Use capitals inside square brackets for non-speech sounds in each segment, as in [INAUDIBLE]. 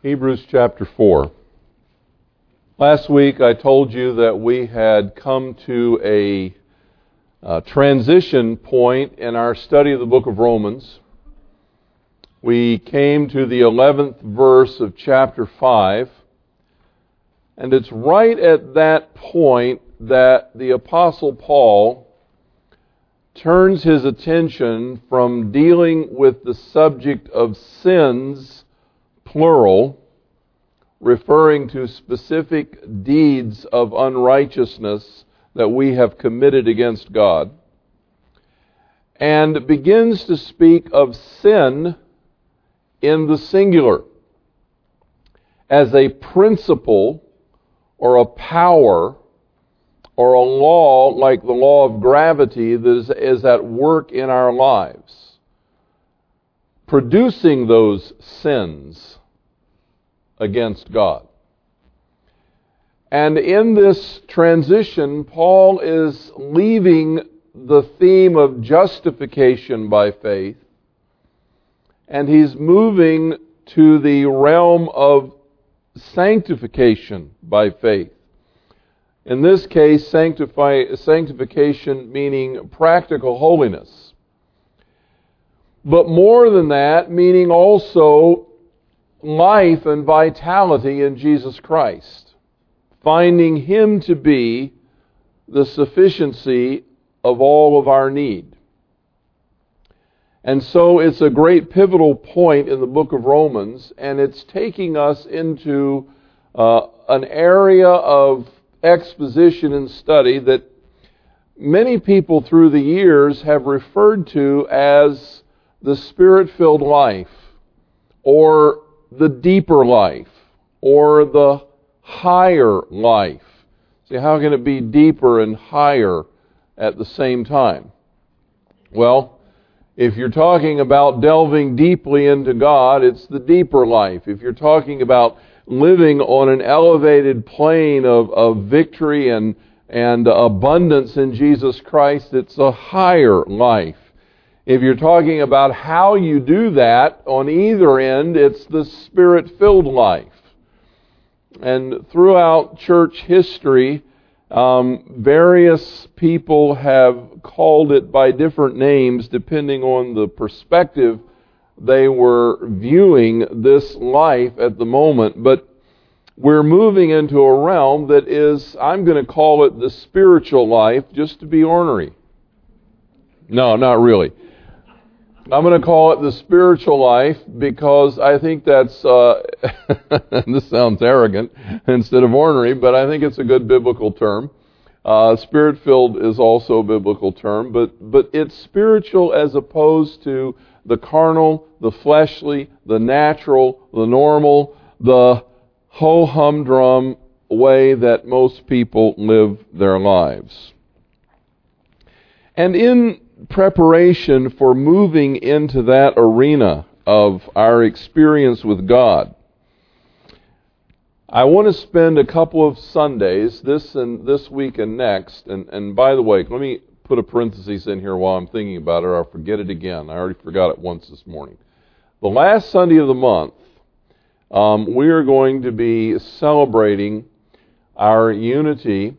Hebrews chapter 4. Last week I told you that we had come to a, a, transition point in our study of the book of Romans. We came to the 11th verse of chapter 5, and it's right at that point that the Apostle Paul turns his attention from dealing with the subject of sins plural, referring to specific deeds of unrighteousness that we have committed against God, and begins to speak of sin in the singular as a principle or a power or a law like the law of gravity that is, is at work in our lives, producing those sins against God. And in this transition, Paul is leaving the theme of justification by faith, and he's moving to the realm of sanctification by faith. In this case, sanctify, sanctification meaning practical holiness. But more than that, meaning also life and vitality in Jesus Christ, finding Him to be the sufficiency of all of our need. And so it's a great pivotal point in the book of Romans, and it's taking us into uh, an area of exposition and study that many people through the years have referred to as the spirit filled life or the deeper life or the higher life. See, how can it be deeper and higher at the same time? Well, if you're talking about delving deeply into God, it's the deeper life. If you're talking about living on an elevated plane of, of victory and, and abundance in Jesus Christ, it's a higher life. If you're talking about how you do that, on either end, it's the spirit filled life. And throughout church history, um, various people have called it by different names depending on the perspective they were viewing this life at the moment. But we're moving into a realm that is, I'm going to call it the spiritual life, just to be ornery. No, not really. I'm going to call it the spiritual life because I think that's, uh, [LAUGHS] this sounds arrogant instead of ornery, but I think it's a good biblical term. Uh, Spirit filled is also a biblical term, but, but it's spiritual as opposed to the carnal, the fleshly, the natural, the normal, the ho humdrum way that most people live their lives. And in preparation for moving into that arena of our experience with God. I want to spend a couple of Sundays, this and this week and next, and, and by the way, let me put a parenthesis in here while I'm thinking about it, or I'll forget it again. I already forgot it once this morning. The last Sunday of the month, um, we are going to be celebrating our unity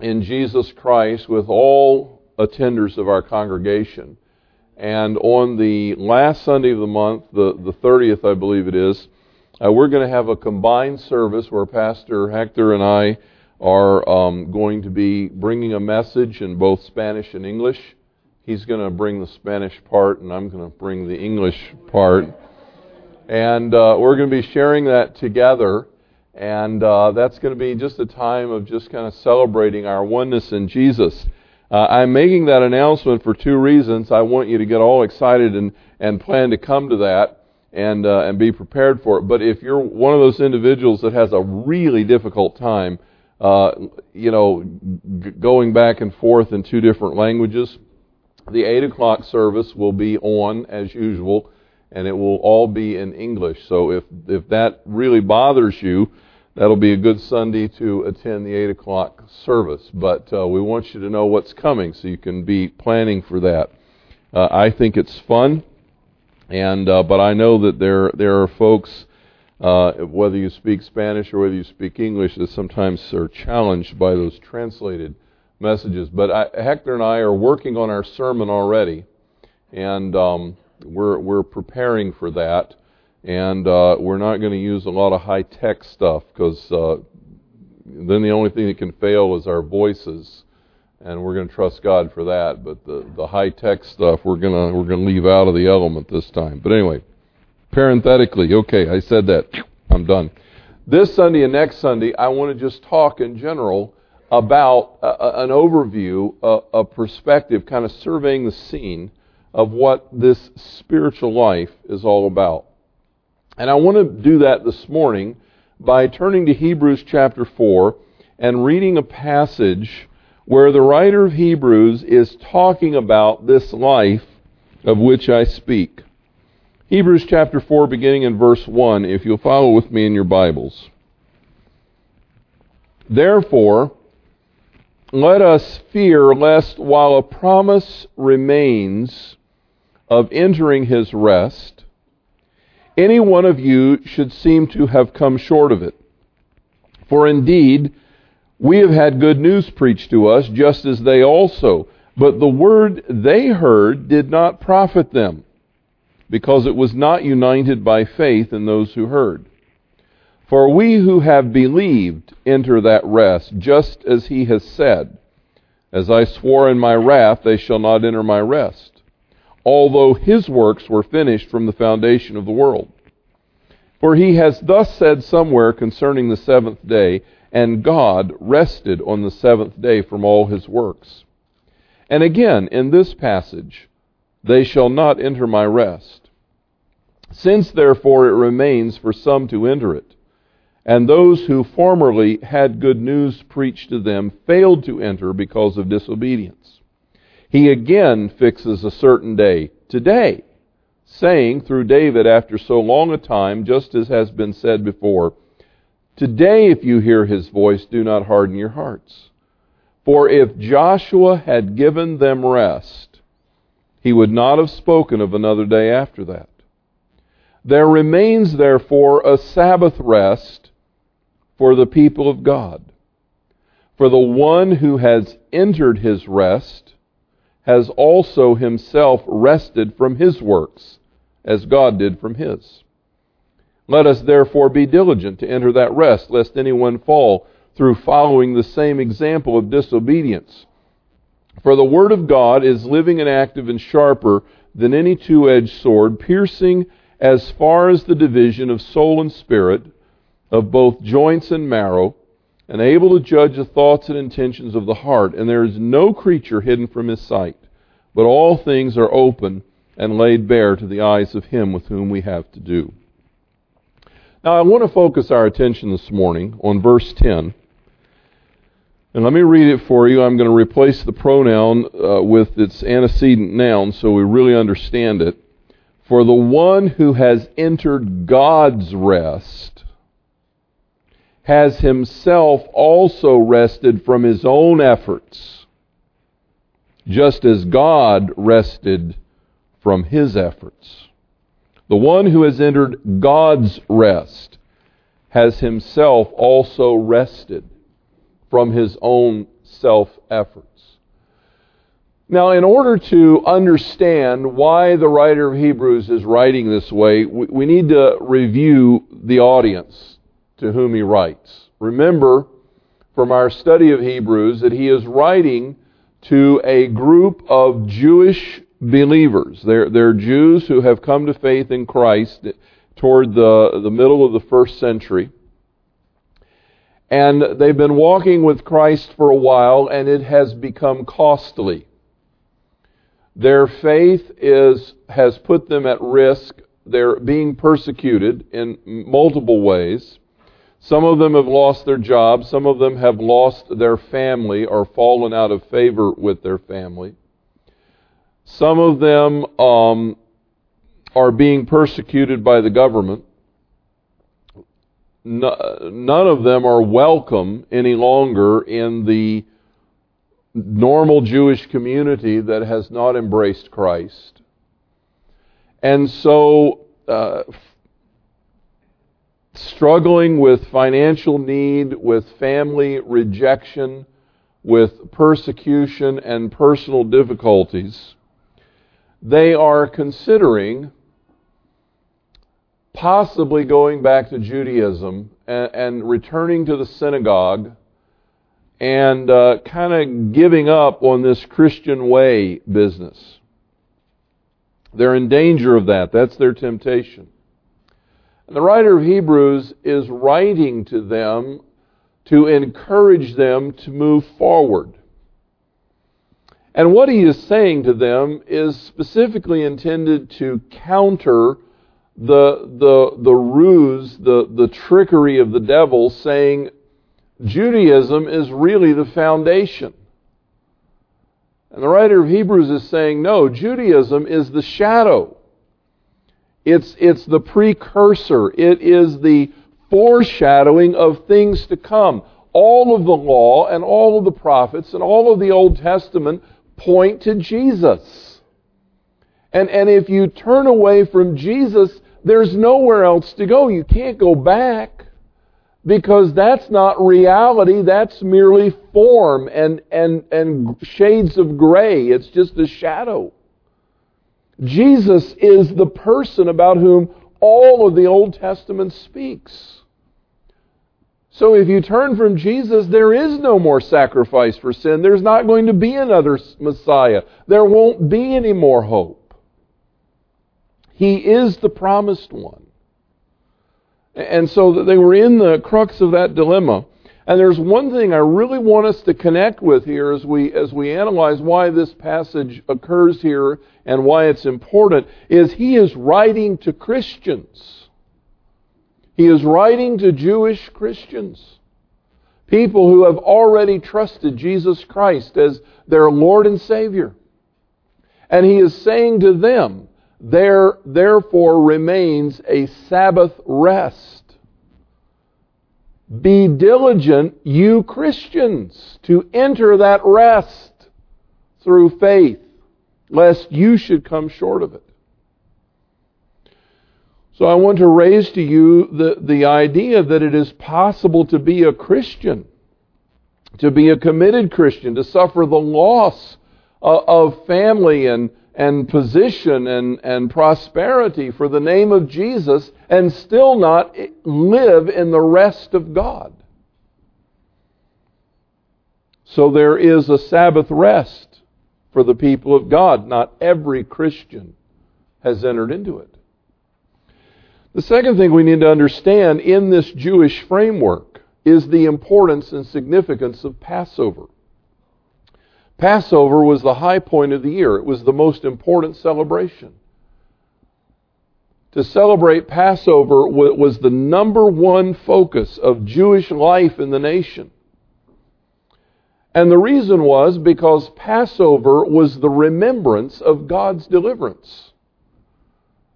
in Jesus Christ with all attenders of our congregation. And on the last Sunday of the month, the, the 30th, I believe it is, uh, we're going to have a combined service where Pastor Hector and I are um, going to be bringing a message in both Spanish and English. He's going to bring the Spanish part, and I'm going to bring the English part. And uh, we're going to be sharing that together. And uh, that's going to be just a time of just kind of celebrating our oneness in Jesus. Uh, I'm making that announcement for two reasons. I want you to get all excited and, and plan to come to that and, uh, and be prepared for it. But if you're one of those individuals that has a really difficult time, uh, you know, g- going back and forth in two different languages, the 8 o'clock service will be on as usual, and it will all be in English. So if, if that really bothers you, that'll be a good Sunday to attend the 8 o'clock service. But uh, we want you to know what's coming so you can be planning for that. Uh, I think it's fun, and uh, but I know that there there are folks uh, whether you speak Spanish or whether you speak English, that sometimes are challenged by those translated messages. But I, Hector and I are working on our sermon already, and um, we're we're preparing for that. And uh, we're not going to use a lot of high tech stuff because uh, then the only thing that can fail is our voices, and we're going to trust God for that. But the the high tech stuff we're gonna we're gonna leave out of the element this time. But anyway, parenthetically, okay, I said that. I'm done. This Sunday and next Sunday, I want to just talk in general about uh, an overview, uh, a perspective, kind of surveying the scene of what this spiritual life is all about. And I want to do that this morning by turning to Hebrews chapter 4 and reading a passage where the writer of Hebrews is talking about this life of which I speak. Hebrews chapter 4, beginning in verse 1, if you'll follow with me in your Bibles. Therefore, let us fear lest while a promise remains of entering his rest, any one of you should seem to have come short of it. For indeed, we have had good news preached to us, just as they also. But the word they heard did not profit them, because it was not united by faith in those who heard. For we who have believed enter that rest, just as he has said, As I swore in my wrath, they shall not enter my rest, although his works were finished from the foundation of the world. For he has thus said somewhere concerning the seventh day, And God rested on the seventh day from all his works. And again, in this passage, They shall not enter my rest. Since therefore it remains for some to enter it, and those who formerly had good news preached to them failed to enter because of disobedience. He again fixes a certain day, today, saying through David after so long a time, just as has been said before, Today, if you hear his voice, do not harden your hearts. For if Joshua had given them rest, he would not have spoken of another day after that. There remains, therefore, a Sabbath rest for the people of God. For the one who has entered his rest has also himself rested from his works, as God did from his. Let us therefore be diligent to enter that rest, lest anyone fall through following the same example of disobedience. For the word of God is living and active and sharper than any two edged sword, piercing as far as the division of soul and spirit of both joints and marrow, and able to judge the thoughts and intentions of the heart. And there is no creature hidden from his sight, but all things are open and laid bare to the eyes of him with whom we have to do. Now, I want to focus our attention this morning on verse 10. And let me read it for you. I'm going to replace the pronoun uh, with its antecedent noun so we really understand it. For the one who has entered God's rest has himself also rested from his own efforts, just as God rested from his efforts. The one who has entered God's rest has himself also rested from his own self efforts. Now, in order to understand why the writer of Hebrews is writing this way, we, need to review the audience to whom he writes. Remember from our study of Hebrews that he is writing to a group of Jewish believers. They're, they're Jews who have come to faith in Christ toward the, the middle of the first century. And they've been walking with Christ for a while, and it has become costly. Their faith is, has put them at risk. They're being persecuted in multiple ways. Some of them have lost their jobs. Some of them have lost their family or fallen out of favor with their family. Some of them um, are being persecuted by the government. none of them are welcome any longer in the normal Jewish community that has not embraced Christ. And so, uh, struggling with financial need, with family rejection, with persecution and personal difficulties, they are considering possibly going back to Judaism and, and returning to the synagogue and uh, kind of giving up on this Christian way business. They're in danger of that. That's their temptation. The writer of Hebrews is writing to them to encourage them to move forward. And what he is saying to them is specifically intended to counter the, the, the ruse, the, the trickery of the devil, saying Judaism is really the foundation. And the writer of Hebrews is saying, no, Judaism is the shadow. It's, it's the precursor. It is the foreshadowing of things to come. All of the law and all of the prophets and all of the Old Testament point to Jesus. And, and if you turn away from Jesus, there's nowhere else to go. You can't go back because that's not reality. That's merely form and, and, and shades of gray. It's just a shadow. Jesus is the person about whom all of the Old Testament speaks. So if you turn from Jesus, there is no more sacrifice for sin. There's not going to be another Messiah. There won't be any more hope. He is the promised one. And so they were in the crux of that dilemma. And there's one thing I really want us to connect with here as we as we analyze why this passage occurs here and why it's important is he is writing to Christians. He is writing to Jewish Christians. People who have already trusted Jesus Christ as their Lord and Savior. And he is saying to them, there therefore remains a Sabbath rest be diligent, you Christians, to enter that rest through faith, lest you should come short of it. So I want to raise to you the, the idea that it is possible to be a Christian, to be a committed Christian, to suffer the loss of, of family and and position and, and prosperity for the name of Jesus and still not live in the rest of God. So there is a Sabbath rest for the people of God. Not every Christian has entered into it. The second thing we need to understand in this Jewish framework is the importance and significance of Passover. Passover was the high point of the year. It was the most important celebration. To celebrate Passover was the number one focus of Jewish life in the nation. And the reason was because Passover was the remembrance of God's deliverance.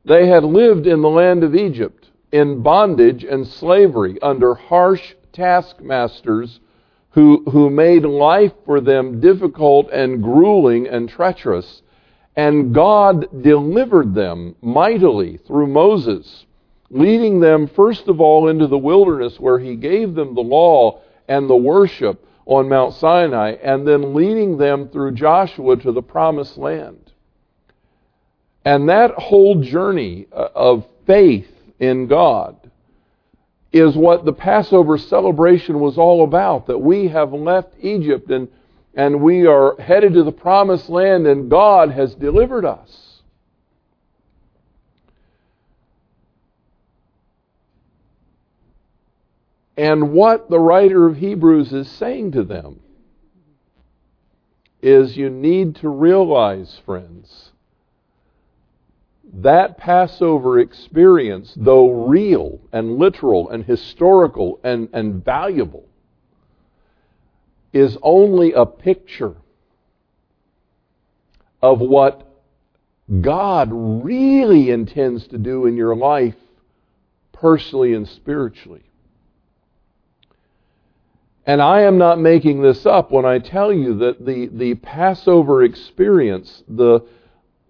They had lived in the land of Egypt in bondage and slavery under harsh taskmasters who, who made life for them difficult and grueling and treacherous. And God delivered them mightily through Moses, leading them first of all into the wilderness where he gave them the law and the worship on Mount Sinai, and then leading them through Joshua to the promised land. And that whole journey uh, of faith in God is what the Passover celebration was all about that we have left Egypt and, and we are headed to the promised land and God has delivered us. And what the writer of Hebrews is saying to them is you need to realize, friends, that Passover experience, though real and literal and historical and, and valuable, is only a picture of what God really intends to do in your life, personally and spiritually. And I am not making this up when I tell you that the, the Passover experience, the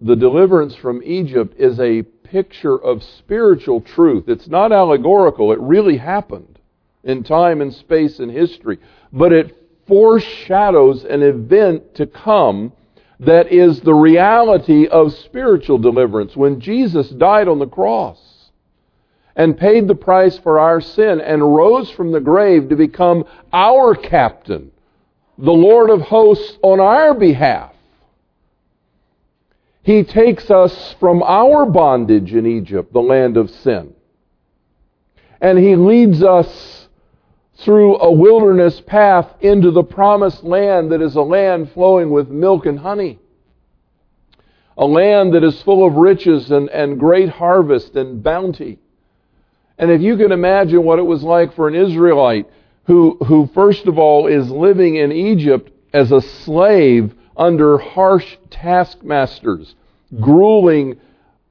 the deliverance from Egypt is a picture of spiritual truth. It's not allegorical, it really happened in time and space and history. But it foreshadows an event to come that is the reality of spiritual deliverance. When Jesus died on the cross and paid the price for our sin and rose from the grave to become our captain, the Lord of hosts on our behalf, he takes us from our bondage in Egypt, the land of sin. And He leads us through a wilderness path into the promised land that is a land flowing with milk and honey. A land that is full of riches and, and great harvest and bounty. And if you can imagine what it was like for an Israelite who, who first of all is living in Egypt as a slave under harsh taskmasters, grueling,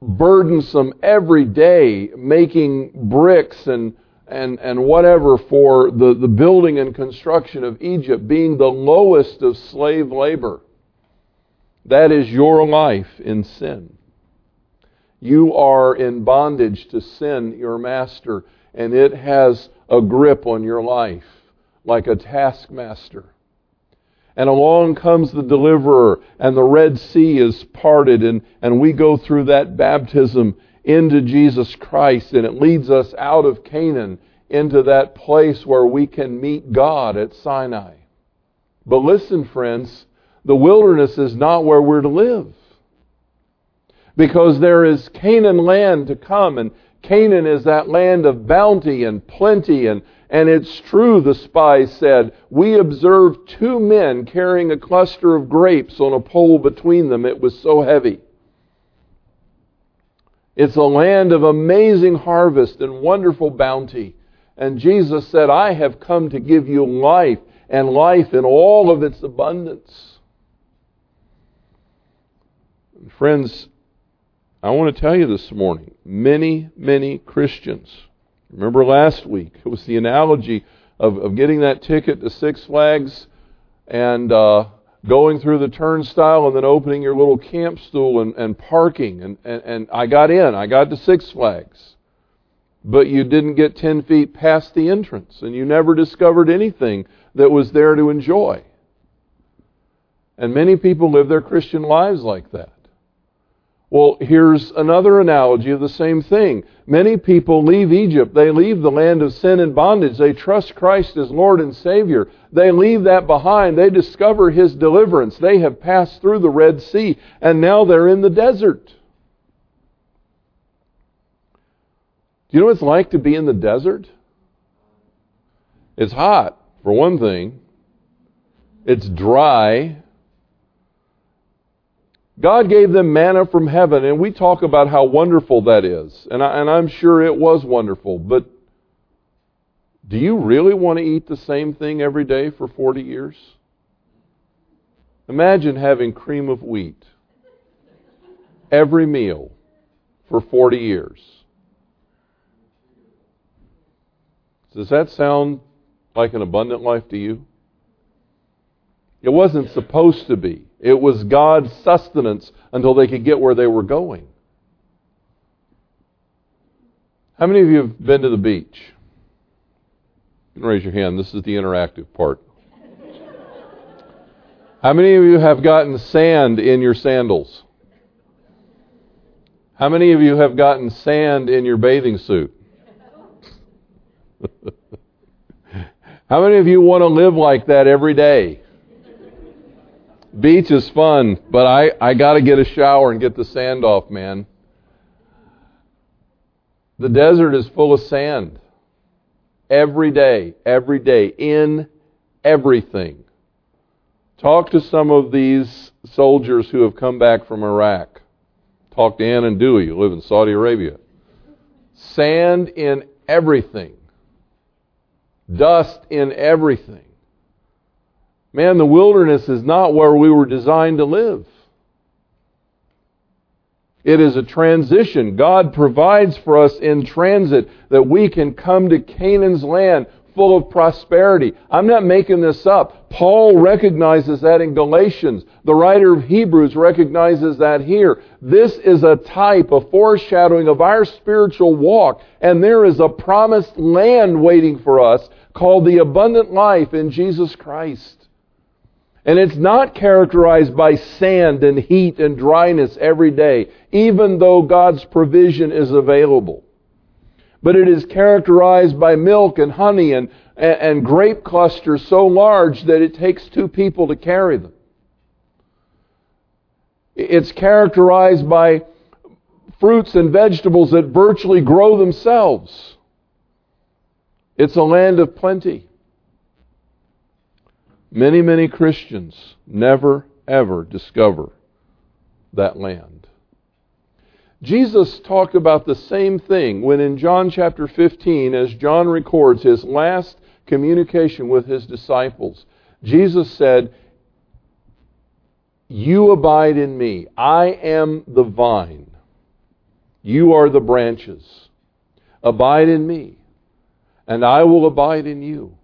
burdensome every day, making bricks and, and, and whatever for the, the building and construction of Egypt, being the lowest of slave labor. That is your life in sin. You are in bondage to sin, your master, and it has a grip on your life like a taskmaster. And along comes the deliverer, and the Red Sea is parted, and, and we go through that baptism into Jesus Christ, and it leads us out of Canaan into that place where we can meet God at Sinai. But listen, friends, the wilderness is not where we're to live. Because there is Canaan land to come, and Canaan is that land of bounty and plenty and, and it's true, the spies said. We observed two men carrying a cluster of grapes on a pole between them. It was so heavy. It's a land of amazing harvest and wonderful bounty. And Jesus said, I have come to give you life, and life in all of its abundance. Friends, I want to tell you this morning many, many Christians Remember last week, it was the analogy of, of getting that ticket to Six Flags and uh, going through the turnstile and then opening your little camp stool and, and parking. And, and, and I got in, I got to Six Flags. But you didn't get 10 feet past the entrance, and you never discovered anything that was there to enjoy. And many people live their Christian lives like that. Well, here's another analogy of the same thing. Many people leave Egypt. They leave the land of sin and bondage. They trust Christ as Lord and Savior. They leave that behind. They discover His deliverance. They have passed through the Red Sea, and now they're in the desert. Do you know what it's like to be in the desert? It's hot, for one thing. It's dry. God gave them manna from heaven, and we talk about how wonderful that is. And, I, and I'm sure it was wonderful. But do you really want to eat the same thing every day for 40 years? Imagine having cream of wheat every meal for 40 years. Does that sound like an abundant life to you? It wasn't supposed to be. It was God's sustenance until they could get where they were going. How many of you have been to the beach? You can raise your hand. This is the interactive part. How many of you have gotten sand in your sandals? How many of you have gotten sand in your bathing suit? [LAUGHS] How many of you want to live like that every day? Beach is fun, but I, I got to get a shower and get the sand off, man. The desert is full of sand. Every day, every day, in everything. Talk to some of these soldiers who have come back from Iraq. Talk to Ann and Dewey, who live in Saudi Arabia. Sand in everything. Dust in everything. Man, the wilderness is not where we were designed to live. It is a transition. God provides for us in transit that we can come to Canaan's land full of prosperity. I'm not making this up. Paul recognizes that in Galatians. The writer of Hebrews recognizes that here. This is a type, a foreshadowing of our spiritual walk, and there is a promised land waiting for us called the abundant life in Jesus Christ. And it's not characterized by sand and heat and dryness every day, even though God's provision is available. But it is characterized by milk and honey and, and, grape clusters so large that it takes two people to carry them. It's characterized by fruits and vegetables that virtually grow themselves. It's a land of plenty. Many, many Christians never, ever discover that land. Jesus talked about the same thing when in John chapter 15, as John records his last communication with his disciples, Jesus said, You abide in me. I am the vine. You are the branches. Abide in me, and I will abide in you.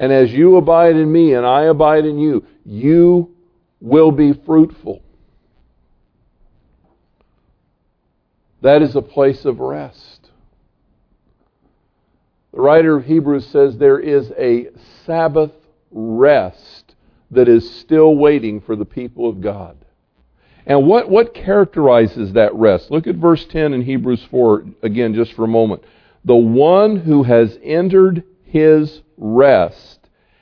And as you abide in me and I abide in you, you will be fruitful. That is a place of rest. The writer of Hebrews says there is a Sabbath rest that is still waiting for the people of God. And what, what characterizes that rest? Look at verse 10 in Hebrews 4 again, just for a moment. The one who has entered his rest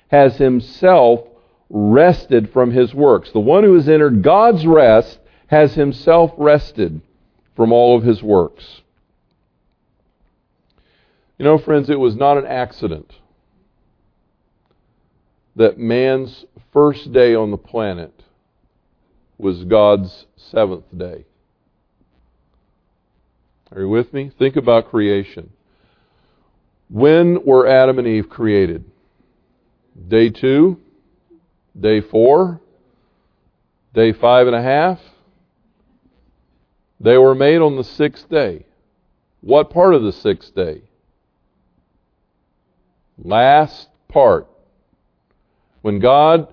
has himself rested from his works. The one who has entered God's rest has himself rested from all of his works. You know, friends, it was not an accident that man's first day on the planet was God's seventh day. Are you with me? Think about creation. When were Adam and Eve created? Day two? Day four? Day five and a half? They were made on the sixth day. What part of the sixth day? Last part. When God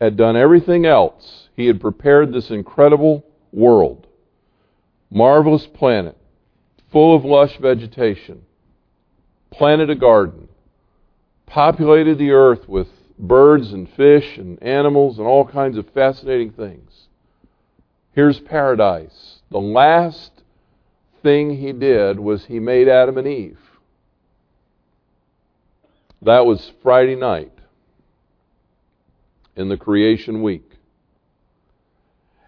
had done everything else, He had prepared this incredible world, marvelous planet, full of lush vegetation planted a garden, populated the earth with birds and fish and animals and all kinds of fascinating things. Here's paradise. The last thing he did was he made Adam and Eve. That was Friday night in the creation week.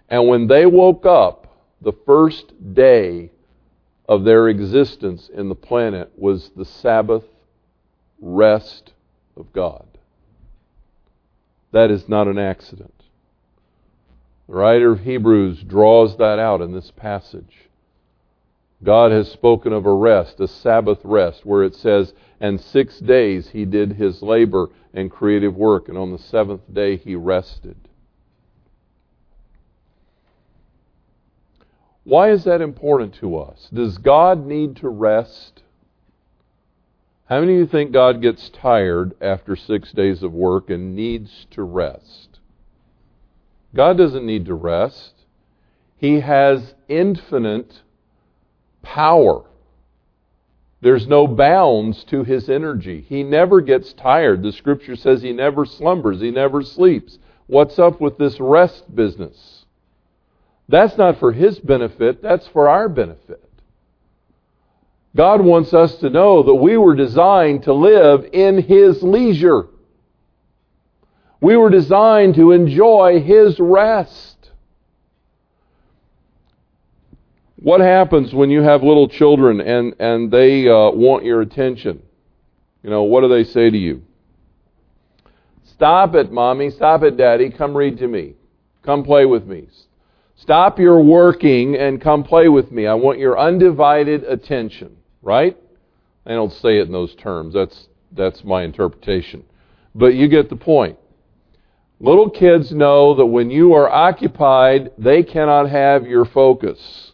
And when they woke up, the first day of their existence in the planet was the Sabbath rest of God. That is not an accident. The writer of Hebrews draws that out in this passage. God has spoken of a rest, a Sabbath rest, where it says, And six days he did his labor and creative work, and on the seventh day he rested. Why is that important to us? Does God need to rest? How many of you think God gets tired after six days of work and needs to rest? God doesn't need to rest. He has infinite power. There's no bounds to his energy. He never gets tired. The scripture says he never slumbers, he never sleeps. What's up with this rest business? That's not for His benefit, that's for our benefit. God wants us to know that we were designed to live in His leisure. We were designed to enjoy His rest. What happens when you have little children and, and they uh, want your attention? You know, what do they say to you? Stop it, mommy. Stop it, daddy. Come read to me. Come play with me. Stop your working and come play with me. I want your undivided attention. Right? I don't say it in those terms. That's, that's my interpretation. But you get the point. Little kids know that when you are occupied, they cannot have your focus.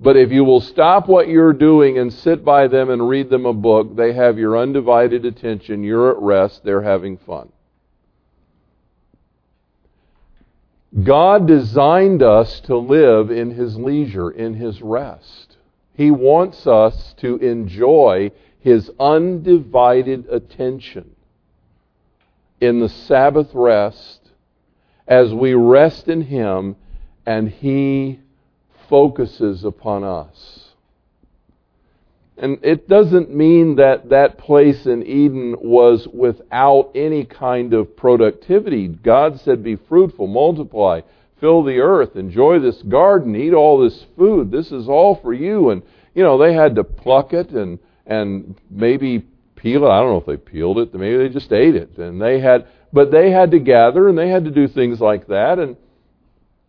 But if you will stop what you're doing and sit by them and read them a book, they have your undivided attention. You're at rest. They're having fun. God designed us to live in His leisure, in His rest. He wants us to enjoy His undivided attention in the Sabbath rest as we rest in Him and He focuses upon us. And it doesn't mean that that place in Eden was without any kind of productivity. God said, Be fruitful, multiply, fill the earth, enjoy this garden, eat all this food. This is all for you. And, you know, they had to pluck it and, and maybe peel it. I don't know if they peeled it. Maybe they just ate it. And they had, but they had to gather and they had to do things like that. And,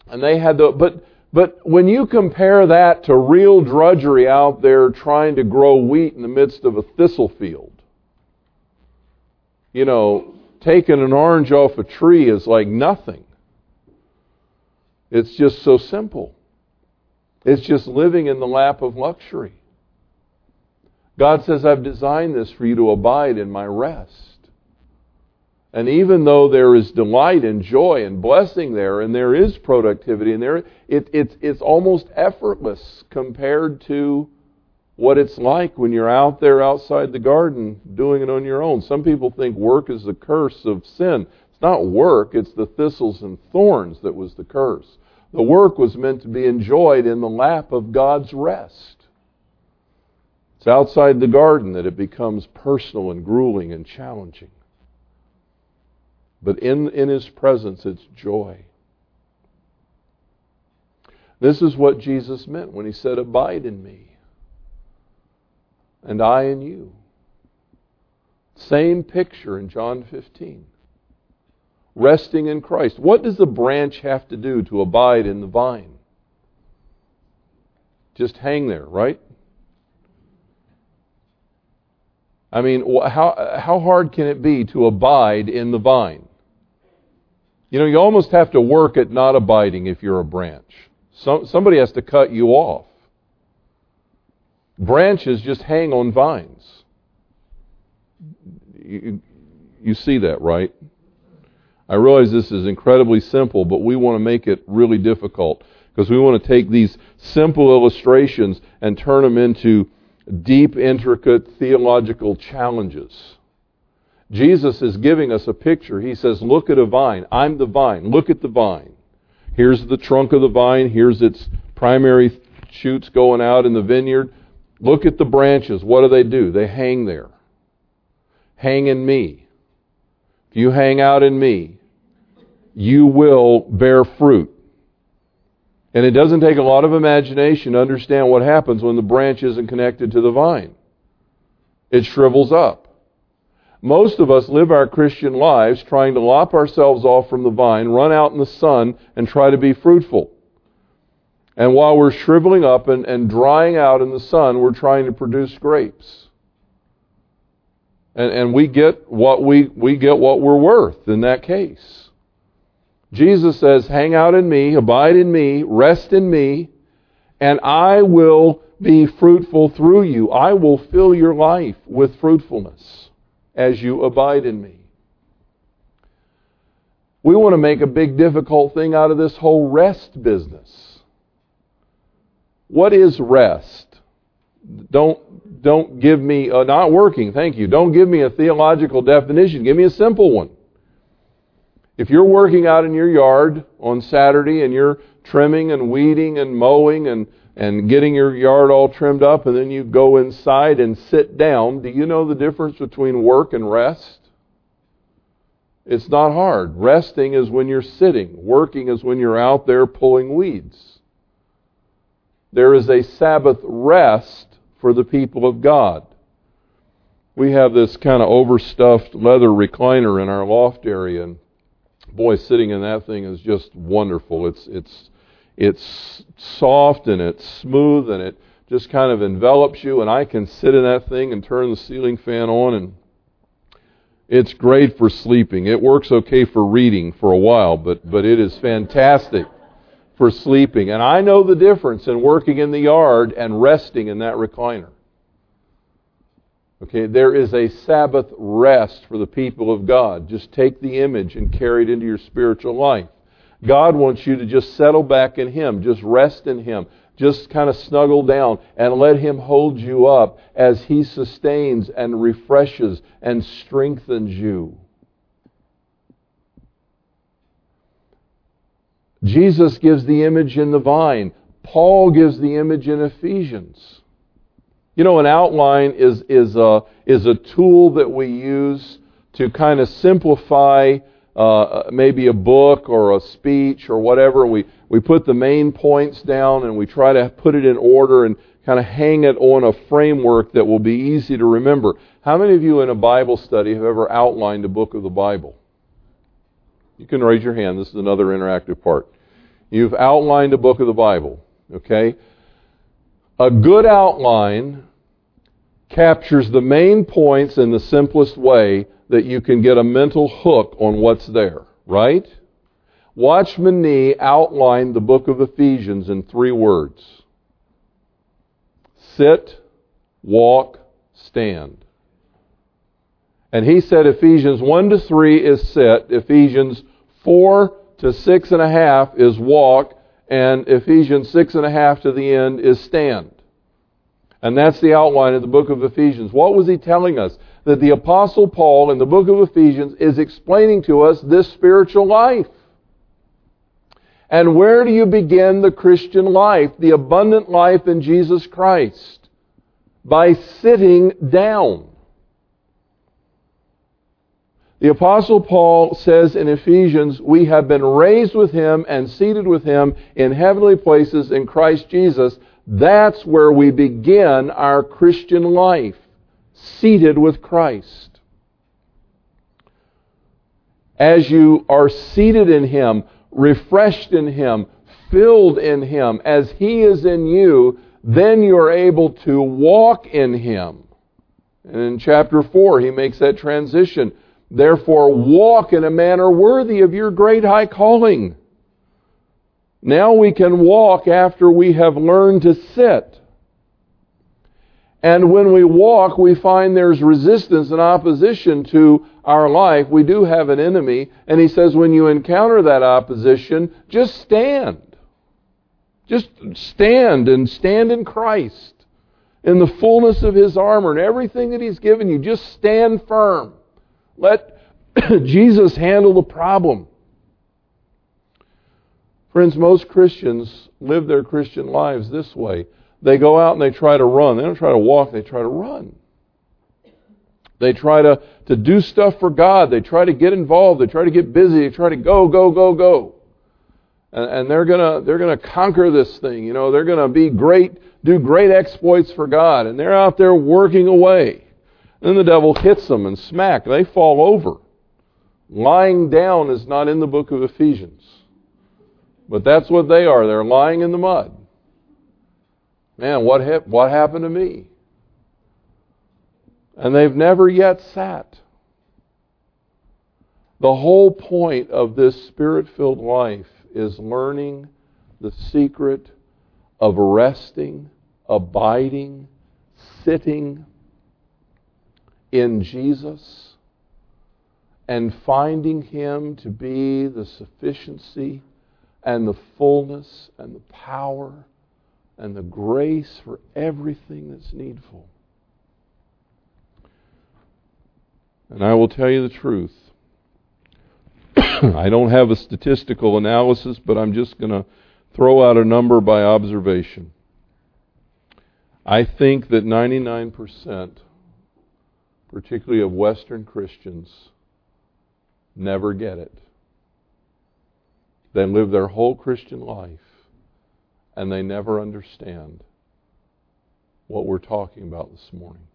and they had to, but, but when you compare that to real drudgery out there trying to grow wheat in the midst of a thistle field, you know, taking an orange off a tree is like nothing. It's just so simple. It's just living in the lap of luxury. God says, I've designed this for you to abide in my rest. And even though there is delight and joy and blessing there, and there is productivity, and there, it, it's, it's almost effortless compared to what it's like when you're out there outside the garden doing it on your own. Some people think work is the curse of sin. It's not work, it's the thistles and thorns that was the curse. The work was meant to be enjoyed in the lap of God's rest. It's outside the garden that it becomes personal and grueling and challenging. But in, in His presence, it's joy. This is what Jesus meant when He said, Abide in me, and I in you. Same picture in John 15. Resting in Christ. What does the branch have to do to abide in the vine? Just hang there, right? I mean, how, how hard can it be to abide in the vine? You know, you almost have to work at not abiding if you're a branch. So, somebody has to cut you off. Branches just hang on vines. You, you see that, right? I realize this is incredibly simple, but we want to make it really difficult because we want to take these simple illustrations and turn them into deep, intricate theological challenges. Jesus is giving us a picture. He says, Look at a vine. I'm the vine. Look at the vine. Here's the trunk of the vine. Here's its primary shoots going out in the vineyard. Look at the branches. What do they do? They hang there. Hang in me. If you hang out in me, you will bear fruit. And it doesn't take a lot of imagination to understand what happens when the branch isn't connected to the vine. It shrivels up. Most of us live our Christian lives trying to lop ourselves off from the vine, run out in the sun, and try to be fruitful. And while we're shriveling up and, and drying out in the sun, we're trying to produce grapes. And, and we get what we, we get what we're worth in that case. Jesus says, hang out in me, abide in me, rest in me, and I will be fruitful through you. I will fill your life with fruitfulness as you abide in me. We want to make a big difficult thing out of this whole rest business. What is rest? Don't, don't give me, not working, thank you. Don't give me a theological definition. Give me a simple one. If you're working out in your yard on Saturday and you're trimming and weeding and mowing and and getting your yard all trimmed up, and then you go inside and sit down. Do you know the difference between work and rest? It's not hard. Resting is when you're sitting, working is when you're out there pulling weeds. There is a Sabbath rest for the people of God. We have this kind of overstuffed leather recliner in our loft area, and boy, sitting in that thing is just wonderful. It's it's it's soft and it's smooth and it just kind of envelops you. And I can sit in that thing and turn the ceiling fan on, and it's great for sleeping. It works okay for reading for a while, but but it is fantastic for sleeping. And I know the difference in working in the yard and resting in that recliner. Okay, there is a Sabbath rest for the people of God. Just take the image and carry it into your spiritual life. God wants you to just settle back in Him, just rest in Him, just kind of snuggle down and let Him hold you up as He sustains and refreshes and strengthens you. Jesus gives the image in the vine. Paul gives the image in Ephesians. You know, an outline is, is, a, is a tool that we use to kind of simplify uh, maybe a book or a speech or whatever. We, we put the main points down and we try to put it in order and kind of hang it on a framework that will be easy to remember. How many of you in a Bible study have ever outlined a book of the Bible? You can raise your hand. This is another interactive part. You've outlined a book of the Bible, okay? A good outline captures the main points in the simplest way that you can get a mental hook on what's there, right? Watchman Nee outlined the book of Ephesians in three words sit, walk, stand. And he said Ephesians 1 to 3 is sit, Ephesians 4 to six and a half is walk, and Ephesians six and a half to the end is stand. And that's the outline of the book of Ephesians. What was he telling us? That the Apostle Paul in the book of Ephesians is explaining to us this spiritual life. And where do you begin the Christian life, the abundant life in Jesus Christ? By sitting down. The Apostle Paul says in Ephesians, We have been raised with him and seated with him in heavenly places in Christ Jesus. That's where we begin our Christian life, seated with Christ. As you are seated in him, refreshed in him, filled in him, as he is in you, then you're able to walk in him. And in chapter 4, he makes that transition Therefore, walk in a manner worthy of your great high calling. Now we can walk after we have learned to sit. And when we walk, we find there's resistance and opposition to our life. We do have an enemy. And he says, when you encounter that opposition, just stand. Just stand and stand in Christ, in the fullness of his armor and everything that he's given you. Just stand firm. Let [CLEARS THROAT] Jesus handle the problem. Friends, most Christians live their Christian lives this way. They go out and they try to run. They don't try to walk, they try to run. They try to, to do stuff for God. They try to get involved. They try to get busy. They try to go, go, go, go. And, and they're gonna they're gonna conquer this thing. You know, they're gonna be great, do great exploits for God. And they're out there working away. And Then the devil hits them and smack. They fall over. Lying down is not in the book of Ephesians. But that's what they are. They're lying in the mud. Man, what, ha- what happened to me? And they've never yet sat. The whole point of this spirit filled life is learning the secret of resting, abiding, sitting, in Jesus and finding Him to be the sufficiency and the fullness and the power and the grace for everything that's needful. And I will tell you the truth. [COUGHS] I don't have a statistical analysis, but I'm just going to throw out a number by observation. I think that 99% particularly of Western Christians, never get it. They live their whole Christian life and they never understand what we're talking about this morning.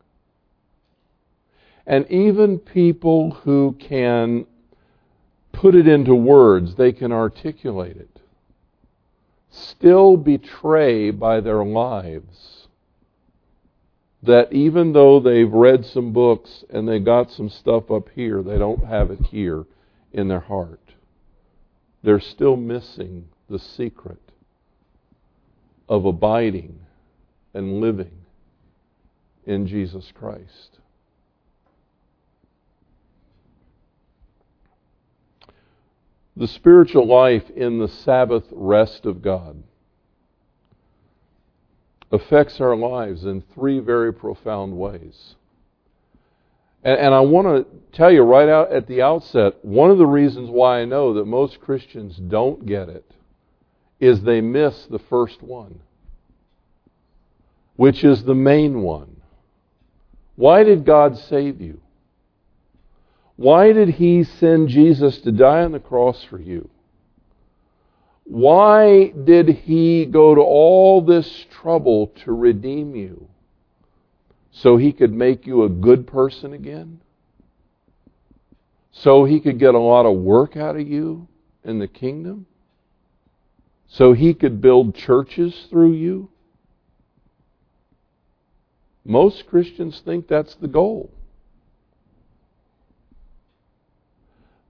And even people who can put it into words, they can articulate it, still betray by their lives that even though they've read some books and they got some stuff up here, they don't have it here in their heart. They're still missing the secret of abiding and living in Jesus Christ. The spiritual life in the Sabbath rest of God affects our lives in three very profound ways. And, and I want to tell you right out at the outset one of the reasons why I know that most Christians don't get it is they miss the first one, which is the main one. Why did God save you? Why did He send Jesus to die on the cross for you? Why did He go to all this trouble to redeem you? So He could make you a good person again? So He could get a lot of work out of you in the kingdom? So He could build churches through you? Most Christians think that's the goal.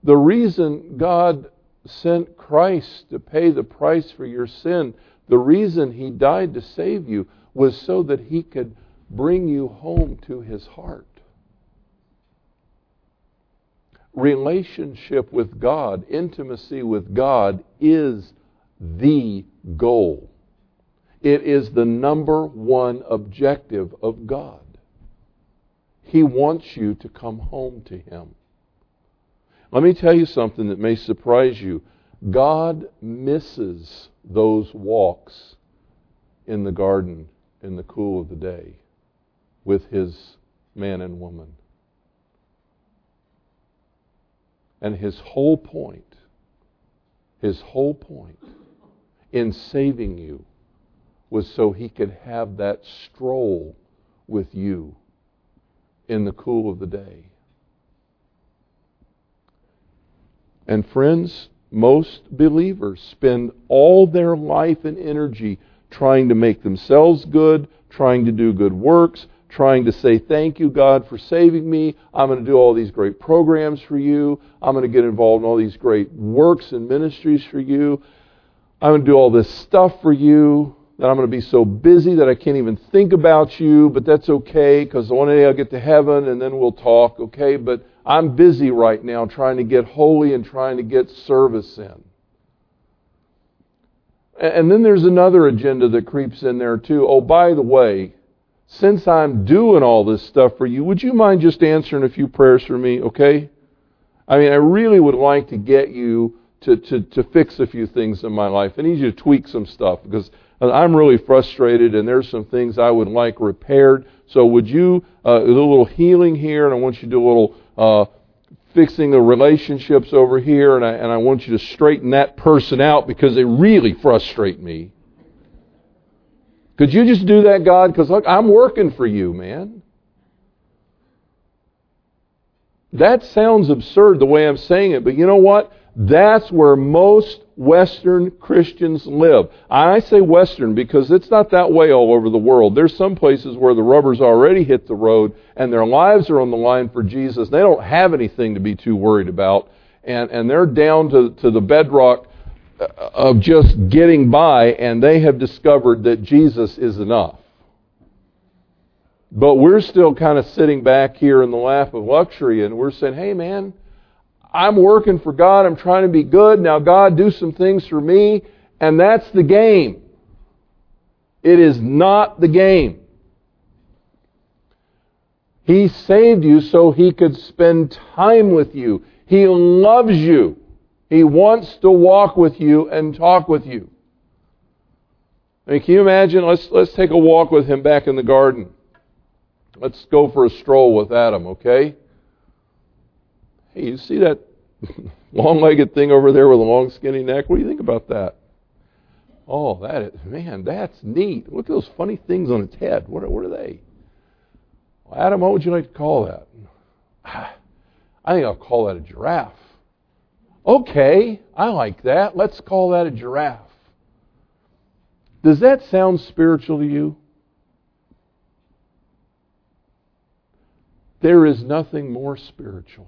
The reason God sent Christ to pay the price for your sin, the reason He died to save you, was so that He could bring you home to His heart. Relationship with God, intimacy with God, is the goal. It is the number one objective of God. He wants you to come home to Him. Let me tell you something that may surprise you. God misses those walks in the garden in the cool of the day with His man and woman. And His whole point, His whole point in saving you was so he could have that stroll with you in the cool of the day. And friends, most believers spend all their life and energy trying to make themselves good, trying to do good works, trying to say, Thank you, God, for saving me. I'm going to do all these great programs for you. I'm going to get involved in all these great works and ministries for you. I'm going to do all this stuff for you that I'm going to be so busy that I can't even think about you, but that's okay because one day I'll get to heaven and then we'll talk, okay? But I'm busy right now trying to get holy and trying to get service in. And then there's another agenda that creeps in there too. Oh, by the way, since I'm doing all this stuff for you, would you mind just answering a few prayers for me, okay? I mean, I really would like to get you to, to, to fix a few things in my life. I need you to tweak some stuff because I'm really frustrated, and there's some things I would like repaired. So would you uh, do a little healing here, and I want you to do a little uh, fixing the relationships over here, and I, and I want you to straighten that person out because they really frustrate me. Could you just do that, God? Because look, I'm working for you, man. That sounds absurd the way I'm saying it, but you know what? That's where most Western Christians live. I say Western because it's not that way all over the world. There's some places where the rubber's already hit the road and their lives are on the line for Jesus. They don't have anything to be too worried about. And, and they're down to, to the bedrock Uh, of just getting by and they have discovered that Jesus is enough. But we're still kind of sitting back here in the lap of luxury and we're saying, hey man, I'm working for God. I'm trying to be good. Now, God, do some things for me. And that's the game. It is not the game. He saved you so He could spend time with you. He loves you. He wants to walk with you and talk with you. I mean, can you imagine? Let's, let's take a walk with Him back in the garden. Let's go for a stroll with Adam, okay? Hey, you see that [LAUGHS] long legged thing over there with a long skinny neck? What do you think about that? Oh, that is, man, that's neat. Look at those funny things on its head. What are, what are they? Well, Adam, what would you like to call that? [SIGHS] I think I'll call that a giraffe. Okay, I like that. Let's call that a giraffe. Does that sound spiritual to you? There is nothing more spiritual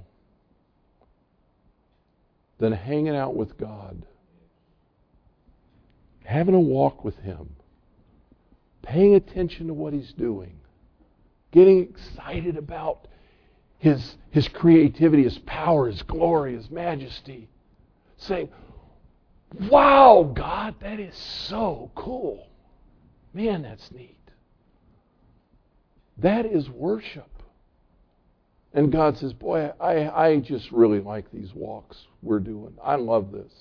than hanging out with God, having a walk with Him, paying attention to what he's doing, getting excited about his, his creativity, his power, his glory, his majesty, saying, Wow, God, that is so cool. Man, that's neat. That is worship. And God says, Boy, I, I just really like these walks we're doing. I love this.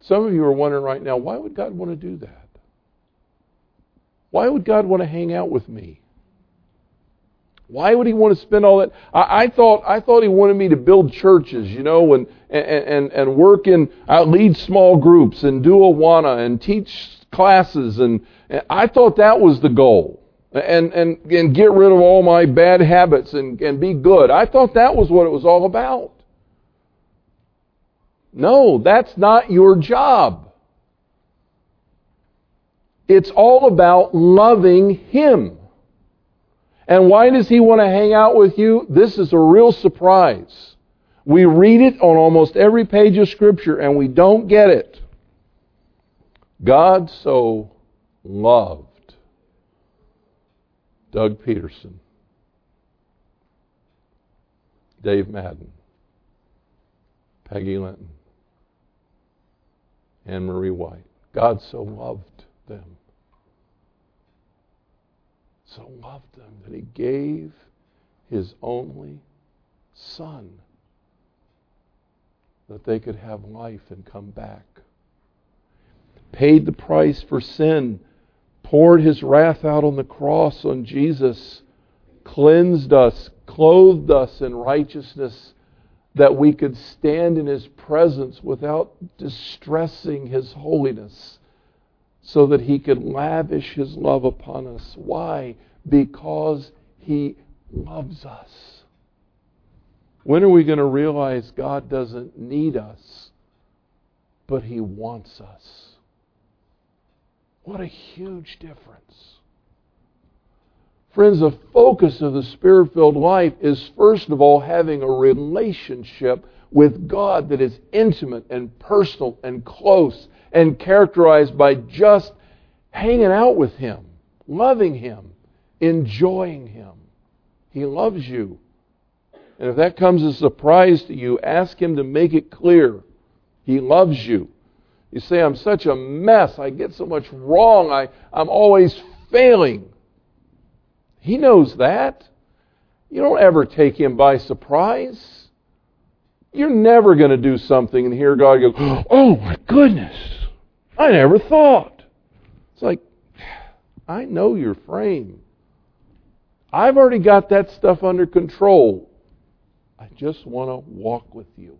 Some of you are wondering right now, why would God want to do that? Why would God want to hang out with me? Why would he want to spend all that? I, I, thought I thought he wanted me to build churches, you know, and and and, and work in uh, lead small groups and do Awana and teach classes, and, and I thought that was the goal. And, and and get rid of all my bad habits and, and be good. I thought that was what it was all about. No, that's not your job. It's all about loving Him. And why does He want to hang out with you? This is a real surprise. We read it on almost every page of Scripture and we don't get it. God so loved Doug Peterson, Dave Madden, Peggy Linton, Anne Marie White. God so loved them. So loved them that he gave his only son that they could have life and come back. Paid the price for sin, poured his wrath out on the cross on Jesus, cleansed us, clothed us in righteousness that we could stand in His presence without distressing His holiness, so that He could lavish His love upon us. Why? Because He loves us. When are we going to realize God doesn't need us, but He wants us? What a huge difference. Friends, the focus of the Spirit filled life is first of all having a relationship with God that is intimate and personal and close and characterized by just hanging out with Him, loving Him, enjoying Him. He loves you. And if that comes as a surprise to you, ask Him to make it clear. He loves you. You say, I'm such a mess. I get so much wrong. I, I'm always failing. He knows that. You don't ever take him by surprise. You're never going to do something and hear God go, Oh my goodness, I never thought. It's like, I know your frame. I've already got that stuff under control. I just want to walk with you.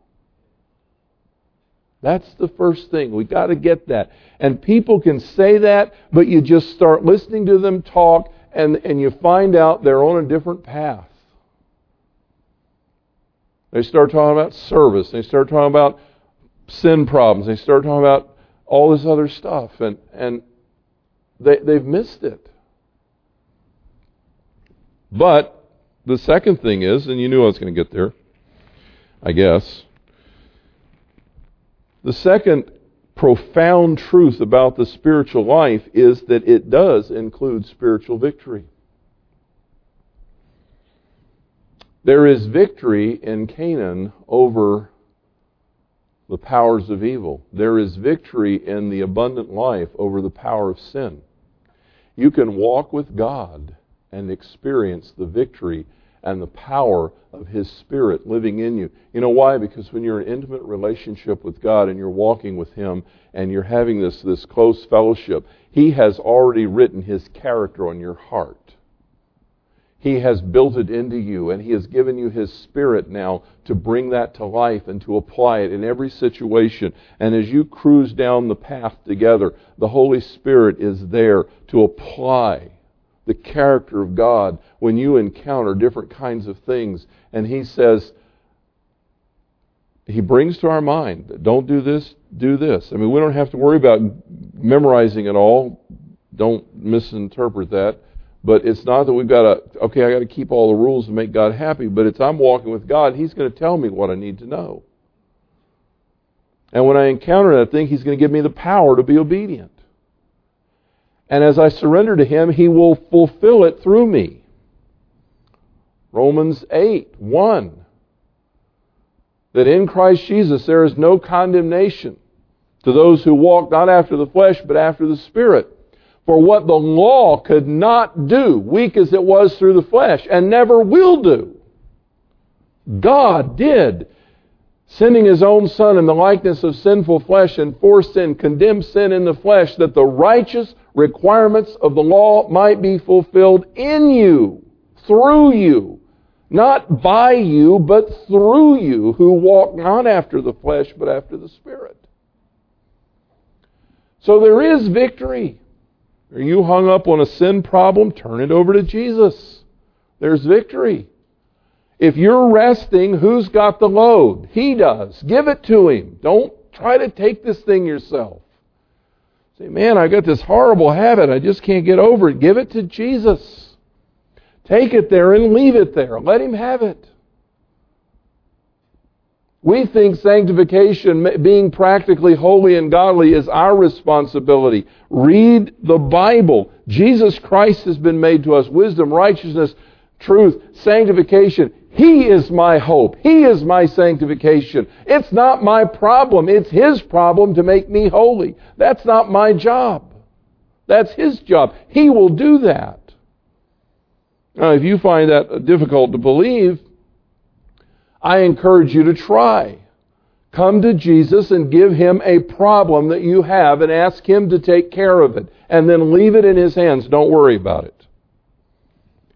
That's the first thing. We got to get that. And people can say that, but you just start listening to them talk and, and you find out they're on a different path. They start talking about service. They start talking about sin problems. They start talking about all this other stuff. And, and they, they've missed it. But the second thing is, and you knew I was going to get there, I guess. The second profound truth about the spiritual life is that it does include spiritual victory. There is victory in Canaan over the powers of evil. There is victory in the abundant life over the power of sin. You can walk with God and experience the victory and the power of His Spirit living in you. You know why? Because when you're in intimate relationship with God and you're walking with Him and you're having this, this close fellowship, He has already written His character on your heart. He has built it into you, and He has given you His Spirit now to bring that to life and to apply it in every situation. And as you cruise down the path together, the Holy Spirit is there to apply the character of God when you encounter different kinds of things. And He says, He brings to our mind, don't do this, do this. I mean, we don't have to worry about memorizing it all. Don't misinterpret that. But it's not that we've got to, okay, I got to keep all the rules to make God happy, but it's I'm walking with God, He's going to tell me what I need to know. And when I encounter that thing, He's going to give me the power to be obedient. And as I surrender to Him, He will fulfill it through me. Romans 8 1. That in Christ Jesus there is no condemnation to those who walk not after the flesh, but after the Spirit. For what the law could not do, weak as it was through the flesh, and never will do, God did, sending His own Son in the likeness of sinful flesh and for sin, condemned sin in the flesh, that the righteous requirements of the law might be fulfilled in you, through you, not by you, but through you, who walk not after the flesh, but after the Spirit. So there is victory. Are you hung up on a sin problem? Turn it over to Jesus. There's victory. If you're resting, who's got the load? He does. Give it to him. Don't try to take this thing yourself. Say, man, I got this horrible habit. I just can't get over it. Give it to Jesus. Take it there and leave it there. Let him have it. We think sanctification, being practically holy and godly, is our responsibility. Read the Bible. Jesus Christ has been made to us wisdom, righteousness, truth, sanctification. He is my hope. He is my sanctification. It's not my problem. It's His problem to make me holy. That's not my job. That's His job. He will do that. Now, if you find that difficult to believe, I encourage you to try. Come to Jesus and give him a problem that you have and ask him to take care of it. And then leave it in his hands. Don't worry about it.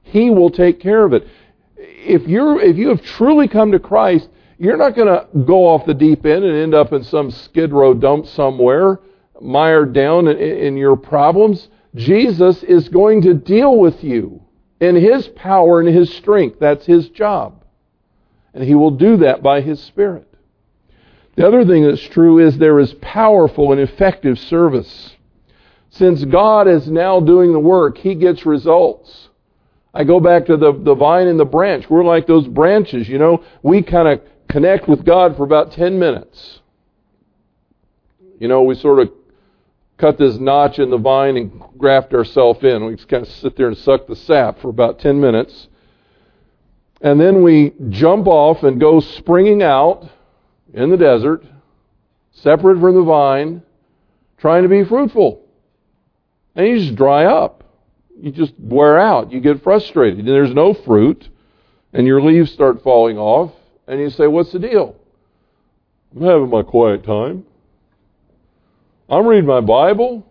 He will take care of it. If, you're, if you have truly come to Christ, you're not going to go off the deep end and end up in some skid row dump somewhere, mired down in, in your problems. Jesus is going to deal with you in his power and his strength. That's his job. And He will do that by His Spirit. The other thing that's true is there is powerful and effective service. Since God is now doing the work, He gets results. I go back to the, the vine and the branch. We're like those branches, you know. We kind of connect with God for about 10 minutes. You know, we sort of cut this notch in the vine and graft ourselves in. We just kind of sit there and suck the sap for about 10 minutes. And then we jump off and go springing out in the desert, separate from the vine, trying to be fruitful. And you just dry up. You just wear out. You get frustrated. And there's no fruit. And your leaves start falling off. And you say, What's the deal? I'm having my quiet time. I'm reading my Bible.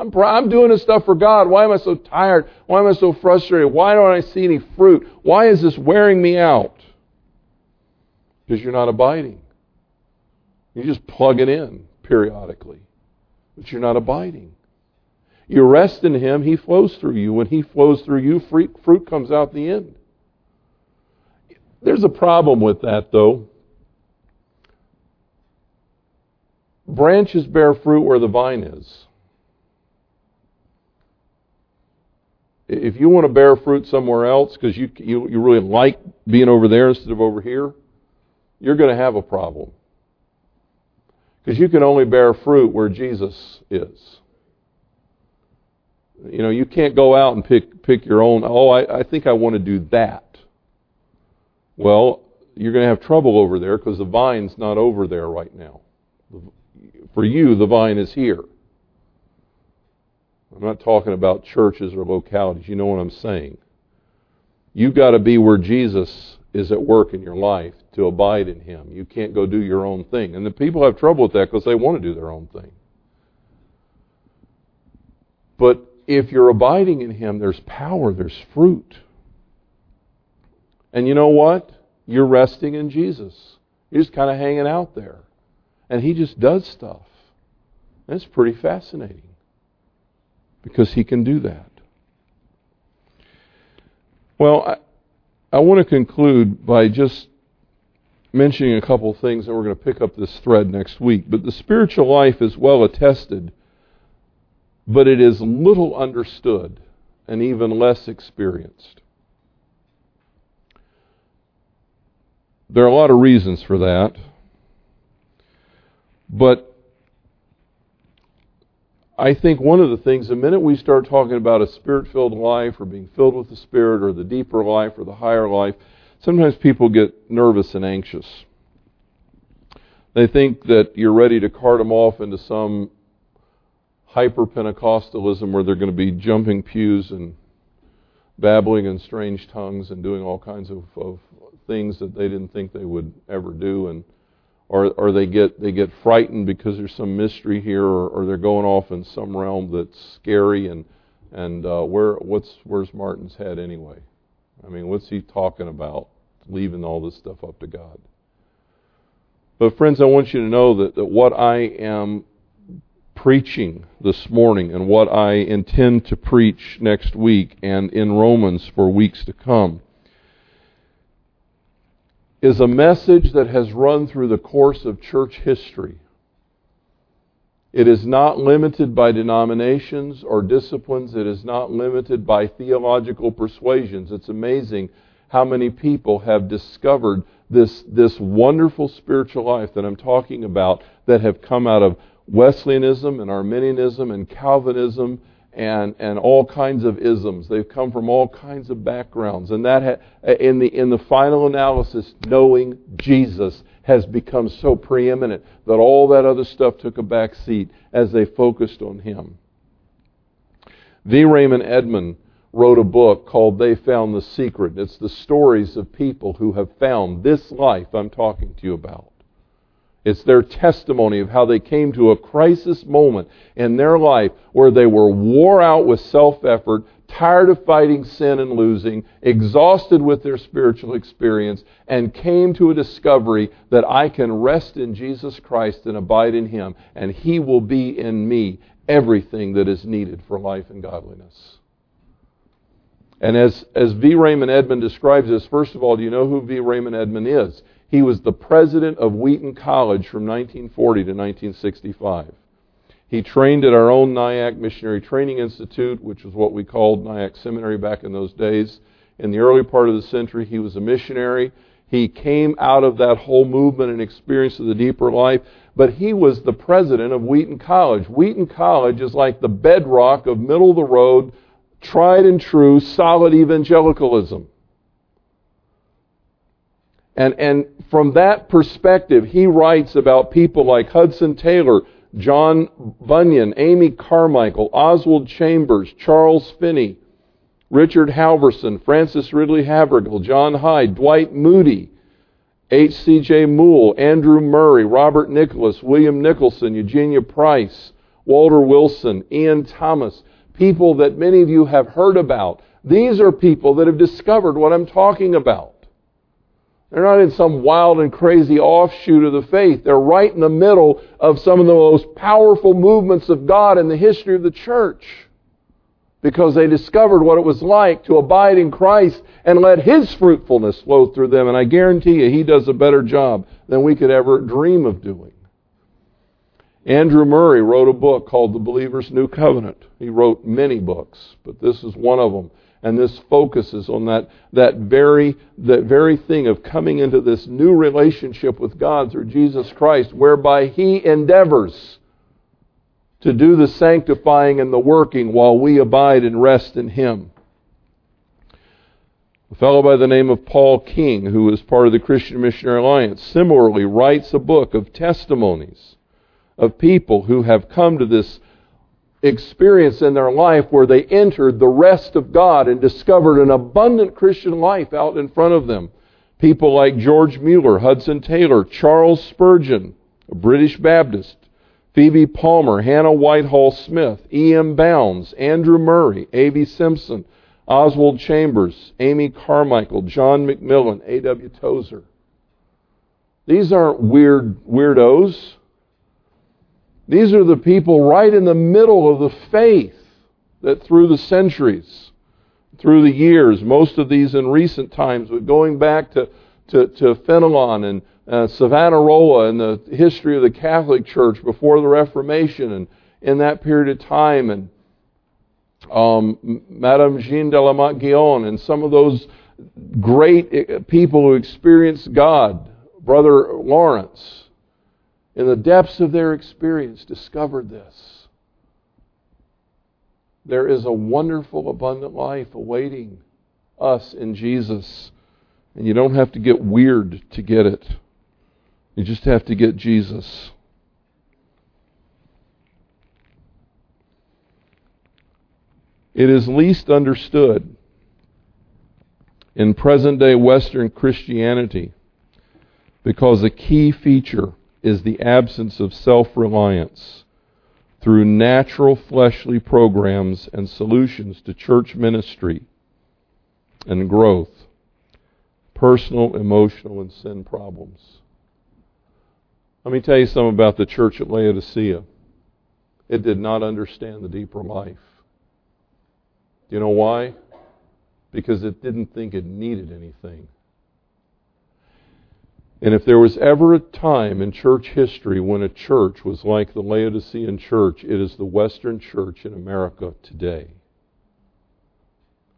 I'm, I'm doing this stuff for God. Why am I so tired? Why am I so frustrated? Why don't I see any fruit? Why is this wearing me out? Because you're not abiding. You just plug it in periodically, but you're not abiding. You rest in Him, He flows through you. When He flows through you, fruit, fruit comes out the end. There's a problem with that, though. Branches bear fruit where the vine is. If you want to bear fruit somewhere else because you, you, you really like being over there instead of over here, you're going to have a problem. Because you can only bear fruit where Jesus is. You know, you can't go out and pick pick your own. Oh, I, I think I want to do that. Well, you're going to have trouble over there because the vine's not over there right now. For you, the vine is here. I'm not talking about churches or localities. You know what I'm saying. You've got to be where Jesus is at work in your life to abide in Him. You can't go do your own thing. And the people have trouble with that because they want to do their own thing. But if you're abiding in Him, there's power, there's fruit. And you know what? You're resting in Jesus. You're just kind of hanging out there. And He just does stuff. And it's pretty fascinating because he can do that. Well, I, I want to conclude by just mentioning a couple things, and we're going to pick up this thread next week. But the spiritual life is well attested, but it is little understood and even less experienced. There are a lot of reasons for that. But I think one of the things, the minute we start talking about a spirit filled life or being filled with the Spirit or the deeper life or the higher life, sometimes people get nervous and anxious. They think that you're ready to cart them off into some hyper Pentecostalism where they're going to be jumping pews and babbling in strange tongues and doing all kinds of, of things that they didn't think they would ever do and or or they get they get frightened because there's some mystery here or, or they're going off in some realm that's scary and and uh, where what's where's Martin's head anyway? I mean, what's he talking about? Leaving all this stuff up to God. But friends, I want you to know that, that what I am preaching this morning and what I intend to preach next week and in Romans for weeks to come is a message that has run through the course of church history. It is not limited by denominations or disciplines. It is not limited by theological persuasions. It's amazing how many people have discovered this, this wonderful spiritual life that I'm talking about that have come out of Wesleyanism and Arminianism and Calvinism and and all kinds of isms. They've come from all kinds of backgrounds, and that ha- in the in the final analysis, knowing Jesus has become so preeminent that all that other stuff took a back seat as they focused on Him. V. Raymond Edman wrote a book called They Found the Secret. It's the stories of people who have found this life I'm talking to you about. It's their testimony of how they came to a crisis moment in their life where they were wore out with self effort, tired of fighting sin and losing, exhausted with their spiritual experience, and came to a discovery that I can rest in Jesus Christ and abide in Him, and He will be in me everything that is needed for life and godliness. And as, as V. Raymond Edman describes this, first of all, do you know who V. Raymond Edman is? He was the president of Wheaton College from 1940 to 1965. He trained at our own Nyack Missionary Training Institute, which was what we called Nyack Seminary back in those days. In the early part of the century, he was a missionary. He came out of that whole movement and experience of the deeper life, but he was the president of Wheaton College. Wheaton College is like the bedrock of middle of the road, tried and true, solid evangelicalism. And, and from that perspective, he writes about people like Hudson Taylor, John Bunyan, Amy Carmichael, Oswald Chambers, Charles Finney, Richard Halverson, Frances Ridley Havergal, John Hyde, Dwight Moody, H.C.J. Moule, Andrew Murray, Robert Nicholas, William Nicholson, Eugenia Price, Walter Wilson, Ian Thomas, people that many of you have heard about. These are people that have discovered what I'm talking about. They're not in some wild and crazy offshoot of the faith. They're right in the middle of some of the most powerful movements of God in the history of the church. Because they discovered what it was like to abide in Christ and let His fruitfulness flow through them. And I guarantee you, He does a better job than we could ever dream of doing. Andrew Murray wrote a book called The Believer's New Covenant. He wrote many books, but this is one of them. And this focuses on that, that, very, that very thing of coming into this new relationship with God through Jesus Christ, whereby He endeavors to do the sanctifying and the working while we abide and rest in Him. A fellow by the name of Paul King, who is part of the Christian Missionary Alliance, similarly writes a book of testimonies of people who have come to this experience in their life where they entered the rest of God and discovered an abundant Christian life out in front of them. People like George Mueller, Hudson Taylor, Charles Spurgeon, a British Baptist, Phoebe Palmer, Hannah Whitall Smith, E.M. Bounds, Andrew Murray, A.B. Simpson, Oswald Chambers, Amy Carmichael, John McMillan, A.W. Tozer. These aren't weird weirdos. These are the people right in the middle of the faith that through the centuries, through the years, most of these in recent times, but going back to, to, to Fenelon and uh, Savonarola and the history of the Catholic Church before the Reformation and in that period of time, and um, Madame Jeanne de la Motte and some of those great eh, people who experienced God, Brother Lawrence in the depths of their experience, discovered this. There is a wonderful, abundant life awaiting us in Jesus. And you don't have to get weird to get it. You just have to get Jesus. It is least understood in present day Western Christianity because a key feature is the absence of self reliance through natural fleshly programs and solutions to church ministry and growth, personal, emotional, and sin problems. Let me tell you something about the church at Laodicea. It did not understand the deeper life. Do you know why? Because it didn't think it needed anything. And if there was ever a time in church history when a church was like the Laodicean church, it is the Western church in America today.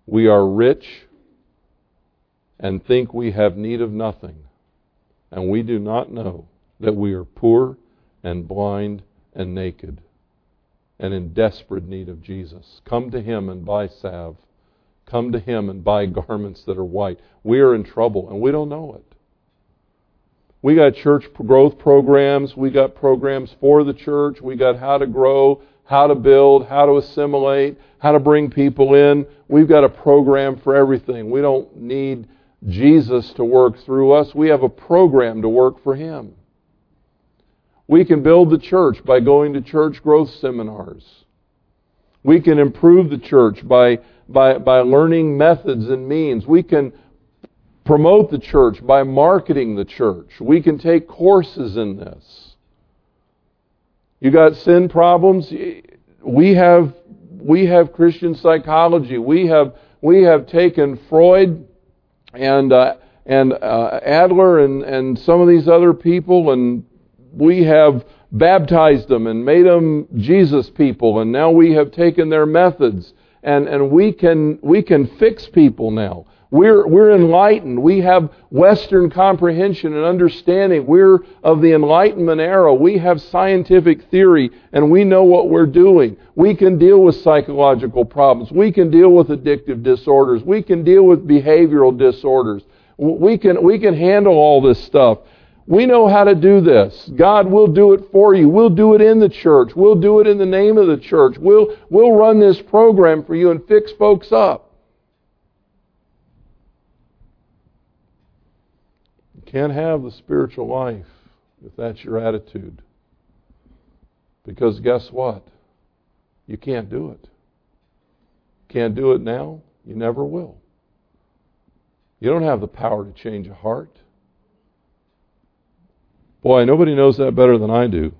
We are rich and think we have need of nothing, and we do not know that we are poor and blind and naked and in desperate need of Jesus. Come to Him and buy salve. Come to Him and buy [LAUGHS] garments that are white. We are in trouble and we don't know it. We got church growth programs. We got programs for the church. We got how to grow, how to build, how to assimilate, how to bring people in. We've got a program for everything. We don't need Jesus to work through us. We have a program to work for Him. We can build the church by going to church growth seminars. We can improve the church by, by, by learning methods and means. We can promote the church by marketing the church. We can take courses in this. You got sin problems? We have, we have Christian psychology. We have, we have taken Freud and, uh, and uh, Adler and, and some of these other people and we have baptized them and made them Jesus people, and now we have taken their methods, and, and we can we can fix people now. We're we're enlightened. We have Western comprehension and understanding. We're of the Enlightenment era. We have scientific theory, and we know what we're doing. We can deal with psychological problems. We can deal with addictive disorders. We can deal with behavioral disorders. We can we can handle all this stuff. We know how to do this. God will do it for you. We'll do it in the church. We'll do it in the name of the church. We'll, we'll run this program for you and fix folks up. Can't have the spiritual life if that's your attitude. Because guess what? You can't do it. Can't do it now, you never will. You don't have the power to change a heart. Boy, nobody knows that better than I do.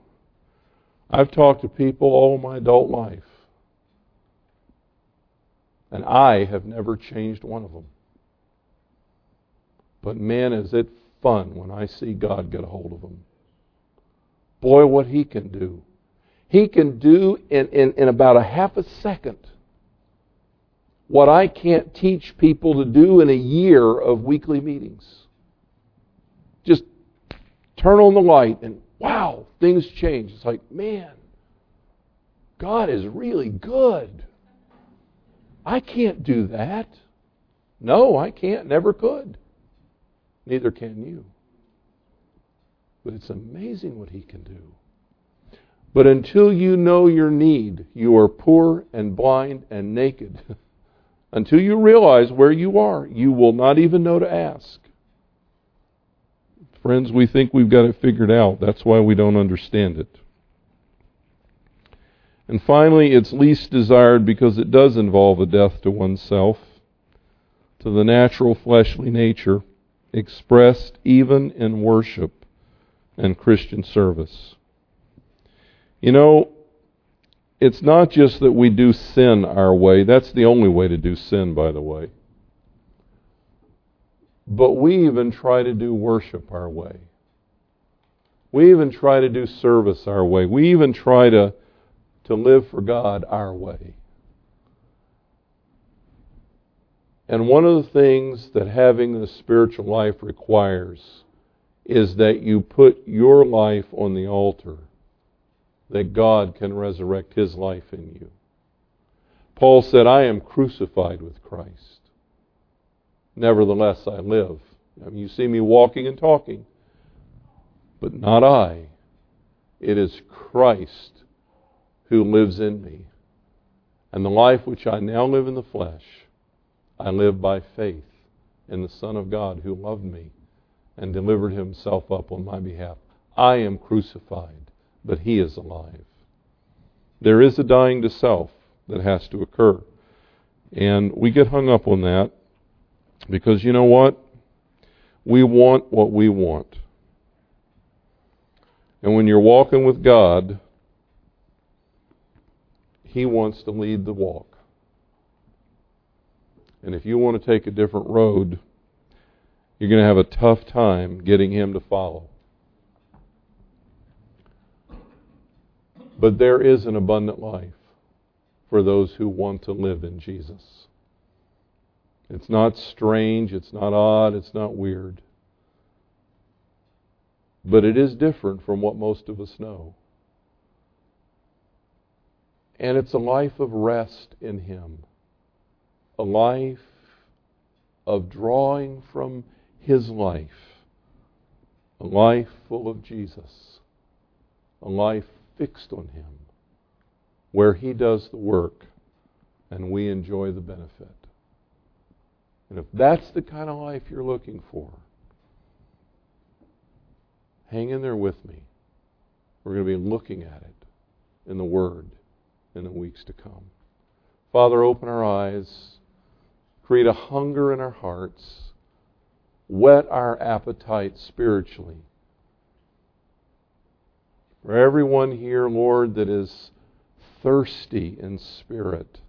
I've talked to people all my adult life, and I have never changed one of them. But man, is it fun when I see God get a hold of them. Boy, what He can do. He can do in, in, in about a half a second what I can't teach people to do in a year of weekly meetings. Just turn on the light, and wow, things change. It's like, man, God is really good. I can't do that. No, I can't, never could. Neither can you. But it's amazing what He can do. But until you know your need, you are poor and blind and naked. [LAUGHS] until you realize where you are, you will not even know to ask. Friends, we think we've got it figured out. That's why we don't understand it. And finally, it's least desired because it does involve a death to oneself, to the natural fleshly nature, expressed even in worship and Christian service. You know, it's not just that we do sin our way. That's the only way to do sin, by the way. But we even try to do worship our way. We even try to do service our way. We even try to, to live for God our way. And one of the things that having the spiritual life requires is that you put your life on the altar, that God can resurrect His life in you. Paul said, I am crucified with Christ. Nevertheless, I live. You see me walking and talking, but not I. It is Christ who lives in me. And the life which I now live in the flesh, I live by faith in the Son of God who loved me and delivered himself up on my behalf. I am crucified, but he is alive. There is a dying to self that has to occur. And we get hung up on that because you know what? We want what we want. And when you're walking with God, He wants to lead the walk. And if you want to take a different road, you're going to have a tough time getting Him to follow. But there is an abundant life for those who want to live in Jesus. It's not strange, it's not odd, it's not weird. But it is different from what most of us know. And it's a life of rest in Him, a life of drawing from His life, a life full of Jesus, a life fixed on Him where He does the work and we enjoy the benefit. And if that's the kind of life you're looking for, hang in there with me. We're going to be looking at it in the Word in the weeks to come. Father, open our eyes, create a hunger in our hearts, whet our appetite spiritually. For everyone here, Lord, that is thirsty in spirit.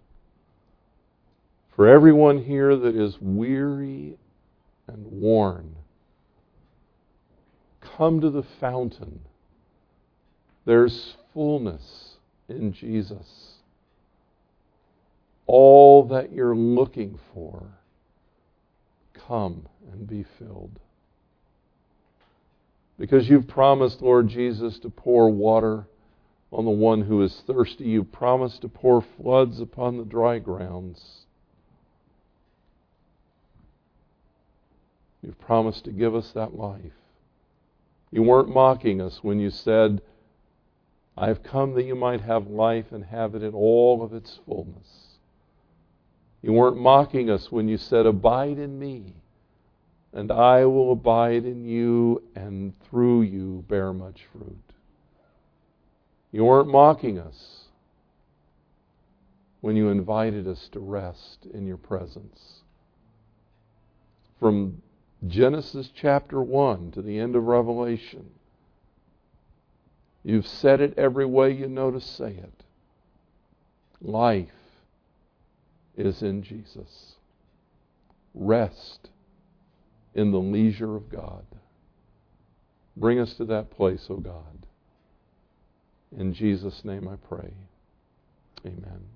For everyone here that is weary and worn, come to the fountain. There's fullness in Jesus. All that you're looking for, come and be filled. Because you've promised, Lord Jesus, to pour water on the one who is thirsty. You promised to pour floods upon the dry grounds. You've promised to give us that life. You weren't mocking us when you said, I have come that you might have life and have it in all of its fullness. You weren't mocking us when you said, Abide in me, and I will abide in you, and through you bear much fruit. You weren't mocking us when you invited us to rest in your presence. From Genesis chapter 1 to the end of Revelation, you've said it every way you know to say it. Life is in Jesus. Rest in the leisure of God. Bring us to that place, O oh God. In Jesus' name I pray. Amen.